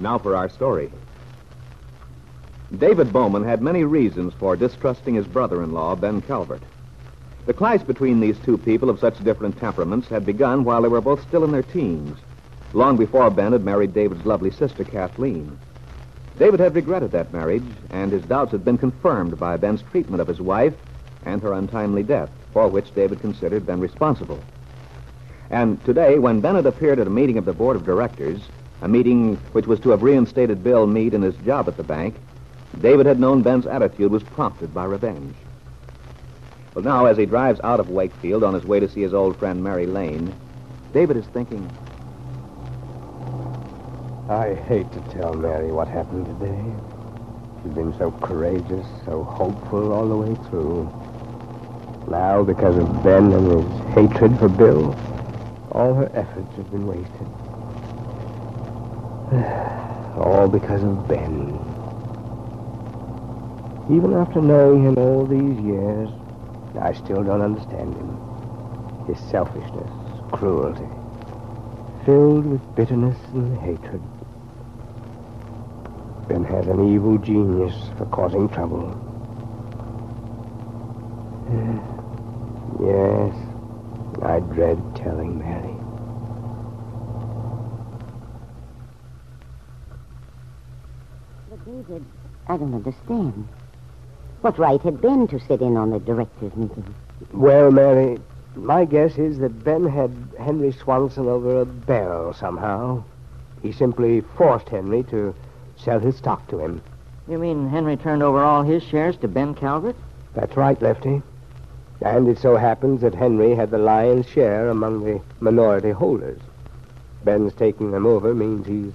Now for our story. David Bowman had many reasons for distrusting his brother-in-law, Ben Calvert. The clash between these two people of such different temperaments had begun while they were both still in their teens, long before Ben had married David's lovely sister, Kathleen. David had regretted that marriage, and his doubts had been confirmed by Ben's treatment of his wife and her untimely death, for which David considered Ben responsible. And today, when Ben had appeared at a meeting of the board of directors, a meeting which was to have reinstated Bill Meade in his job at the bank, David had known Ben's attitude was prompted by revenge. Well, now, as he drives out of Wakefield on his way to see his old friend Mary Lane, David is thinking, I hate to tell Mary what happened today. She's been so courageous, so hopeful all the way through. Now, because of Ben and his hatred for Bill, all her efforts have been wasted. All because of Ben. Even after knowing him all these years, I still don't understand him. His selfishness, cruelty, filled with bitterness and hatred. Ben has an evil genius for causing trouble. Yes, I dread telling Mary. But David, I don't understand. What right had Ben to sit in on the directors' meeting? Well, Mary, my guess is that Ben had Henry Swanson over a barrel somehow. He simply forced Henry to sell his stock to him. You mean Henry turned over all his shares to Ben Calvert? That's right, Lefty. And it so happens that Henry had the lion's share among the minority holders. Ben's taking them over means he's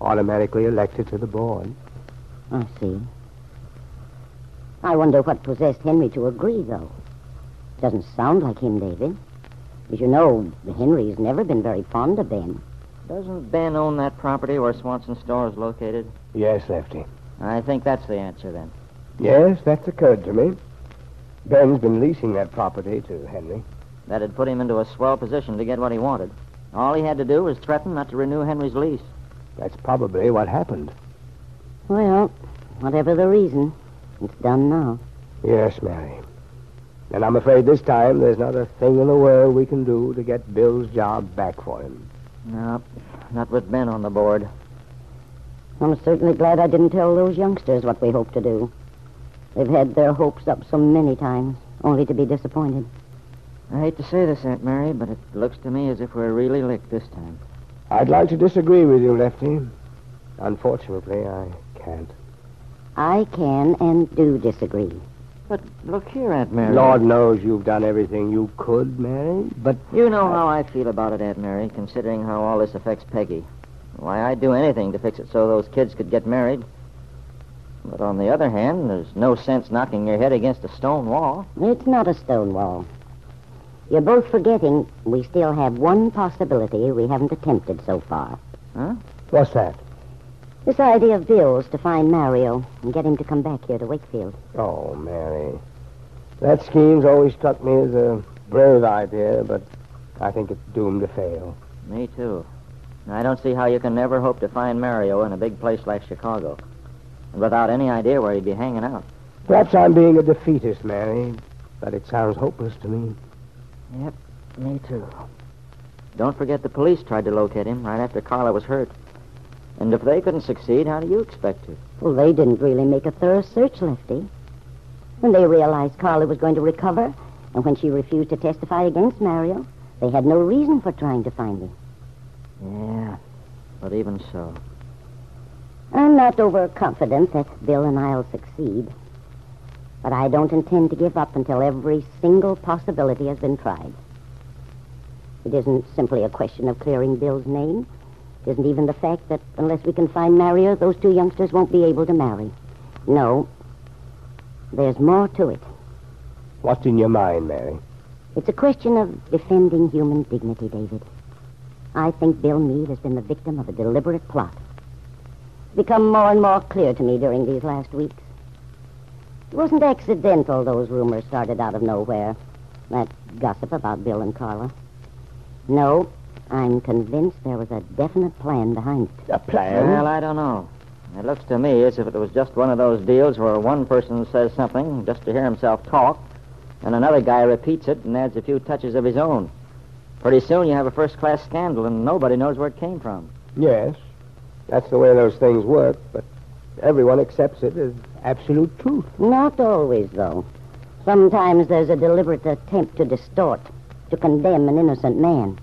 automatically elected to the board. I see. I wonder what possessed Henry to agree, though. Doesn't sound like him, David. As you know, Henry's never been very fond of Ben. Doesn't Ben own that property where Swanson's store is located? Yes, Lefty. I think that's the answer then. Yes, that's occurred to me. Ben's been leasing that property to Henry. That'd put him into a swell position to get what he wanted. All he had to do was threaten not to renew Henry's lease. That's probably what happened. Well, whatever the reason, it's done now. Yes, Mary. And I'm afraid this time there's not a thing in the world we can do to get Bill's job back for him. No, not with Ben on the board. I'm certainly glad I didn't tell those youngsters what we hope to do. They've had their hopes up so many times, only to be disappointed. I hate to say this, Aunt Mary, but it looks to me as if we're really licked this time. I'd like to disagree with you, Lefty. Unfortunately, I can't. I can and do disagree. But look here, Aunt Mary. Lord knows you've done everything you could, Mary, but You know how I feel about it, Aunt Mary, considering how all this affects Peggy. Why, I'd do anything to fix it so those kids could get married. But on the other hand, there's no sense knocking your head against a stone wall. It's not a stone wall. You're both forgetting we still have one possibility we haven't attempted so far. Huh? what's that? This idea of Bill's to find Mario and get him to come back here to Wakefield. Oh, Mary. That scheme's always struck me as a brave idea, but I think it's doomed to fail. Me too. I don't see how you can ever hope to find Mario in a big place like Chicago. And without any idea where he'd be hanging out. Perhaps I'm being a defeatist, Mary, but it sounds hopeless to me. Yep, me too. Don't forget the police tried to locate him right after Carla was hurt. And if they couldn't succeed, how do you expect to? Well, they didn't really make a thorough search, Lefty. When they realized Carla was going to recover, and when she refused to testify against Mario, they had no reason for trying to find him. Yeah, but even so. I'm not overconfident that Bill and I'll succeed. But I don't intend to give up until every single possibility has been tried. It isn't simply a question of clearing Bill's name. Isn't even the fact that unless we can find Mario, those two youngsters won't be able to marry. No. There's more to it. What's in your mind, Mary? It's a question of defending human dignity, David. I think Bill Meade has been the victim of a deliberate plot. It's become more and more clear to me during these last weeks. It wasn't accidental those rumors started out of nowhere. That gossip about Bill and Carla. No, I'm convinced there was a definite plan behind it. A plan? Well, I don't know. It looks to me as if it was just one of those deals where one person says something just to hear himself talk, and another guy repeats it and adds a few touches of his own. Pretty soon you have a first class scandal, and nobody knows where it came from. Yes. That's the way those things work, but everyone accepts it as absolute truth. Not always, though. Sometimes there's a deliberate attempt to distort, to condemn an innocent man.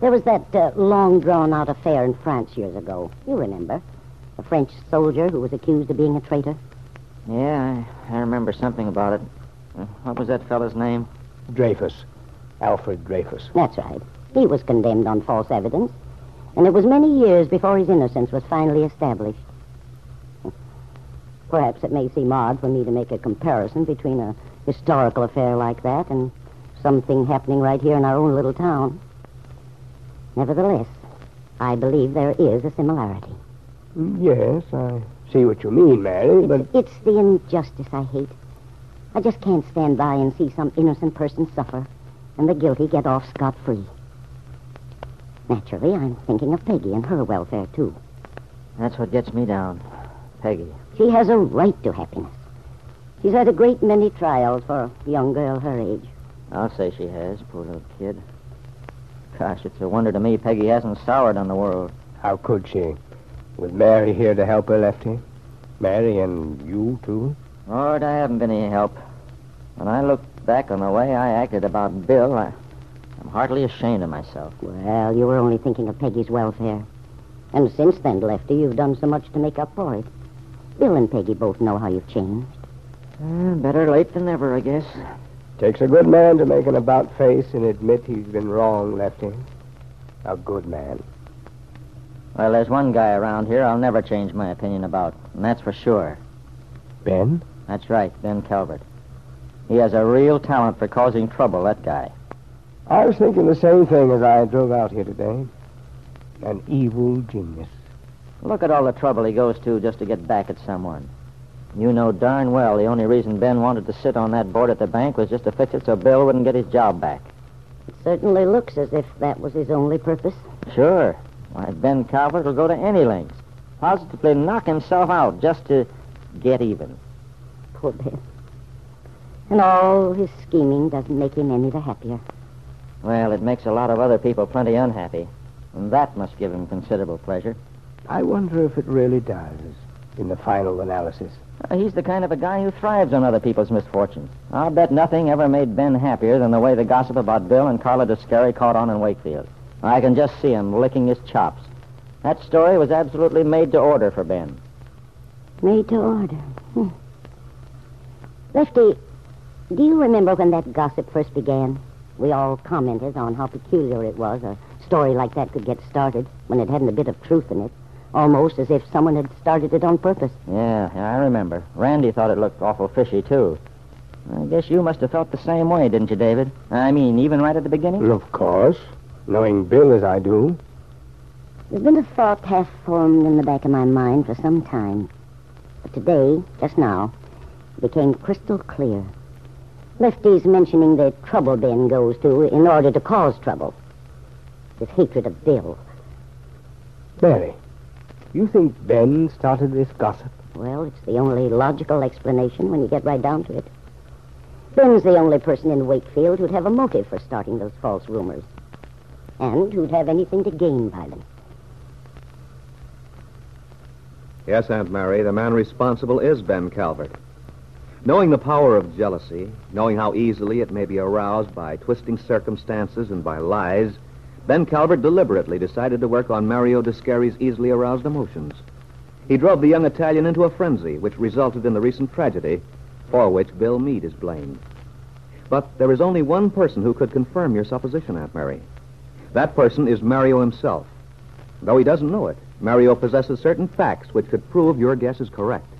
There was that uh, long drawn out affair in France years ago. You remember? A French soldier who was accused of being a traitor. Yeah, I, I remember something about it. Uh, what was that fellow's name? Dreyfus. Alfred Dreyfus. That's right. He was condemned on false evidence, and it was many years before his innocence was finally established. Perhaps it may seem odd for me to make a comparison between a historical affair like that and something happening right here in our own little town. Nevertheless, I believe there is a similarity. Yes, I see what you mean, Mary, but It's the injustice I hate. I just can't stand by and see some innocent person suffer and the guilty get off scot free. Naturally, I'm thinking of Peggy and her welfare, too. That's what gets me down. Peggy. She has a right to happiness. She's had a great many trials for a young girl her age. I'll say she has, poor little kid. Gosh, it's a wonder to me Peggy hasn't soured on the world. how could she? With Mary here to help her, Lefty? Mary and you, too? Lord, I haven't been any help. When I look back on the way I acted about Bill, I, I'm heartily ashamed of myself. Well, you were only thinking of Peggy's welfare. And since then, Lefty, you've done so much to make up for it. Bill and Peggy both know how you've changed. Eh, better late than never, I guess. Takes a good man to make an about face and admit he's been wrong, Lefty. A good man. Well, there's one guy around here I'll never change my opinion about, and that's for sure. Ben? That's right, Ben Calvert. He has a real talent for causing trouble, that guy. I was thinking the same thing as I drove out here today. An evil genius. Look at all the trouble he goes to just to get back at someone. You know darn well the only reason Ben wanted to sit on that board at the bank was just to fix it so Bill wouldn't get his job back. It certainly looks as if that was his only purpose. Sure. Why, Ben Calvert will go to any lengths. Positively knock himself out just to get even. Poor Ben. And all his scheming doesn't make him any the happier. Well, it makes a lot of other people plenty unhappy. And that must give him considerable pleasure. I wonder if it really does, in the final analysis. Uh, he's the kind of a guy who thrives on other people's misfortunes. I'll bet nothing ever made Ben happier than the way the gossip about Bill and Carla Descari caught on in Wakefield. I can just see him licking his chops. That story was absolutely made to order for Ben. Made to order. Hmm. Lefty, do you remember when that gossip first began? We all commented on how peculiar it was a story like that could get started when it hadn't a bit of truth in it. Almost as if someone had started it on purpose. Yeah, yeah, I remember. Randy thought it looked awful fishy, too. I guess you must have felt the same way, didn't you, David? I mean, even right at the beginning? Of course. Knowing Bill as I do. There's been a thought half formed in the back of my mind for some time. But today, just now, it became crystal clear. Lefty's mentioning the trouble Ben goes to in order to cause trouble. His hatred of Bill. Mary, you think Ben started this gossip? Well, it's the only logical explanation when you get right down to it. Ben's the only person in Wakefield who'd have a motive for starting those false rumors. And who'd have anything to gain by them. Yes, Aunt Mary, the man responsible is Ben Calvert. Knowing the power of jealousy, knowing how easily it may be aroused by twisting circumstances and by lies, Ben Calvert deliberately decided to work on Mario Descari's easily aroused emotions. He drove the young Italian into a frenzy, which resulted in the recent tragedy, for which Bill Meade is blamed. But there is only one person who could confirm your supposition, Aunt Mary. That person is Mario himself. Though he doesn't know it, Mario possesses certain facts which could prove your guess is correct.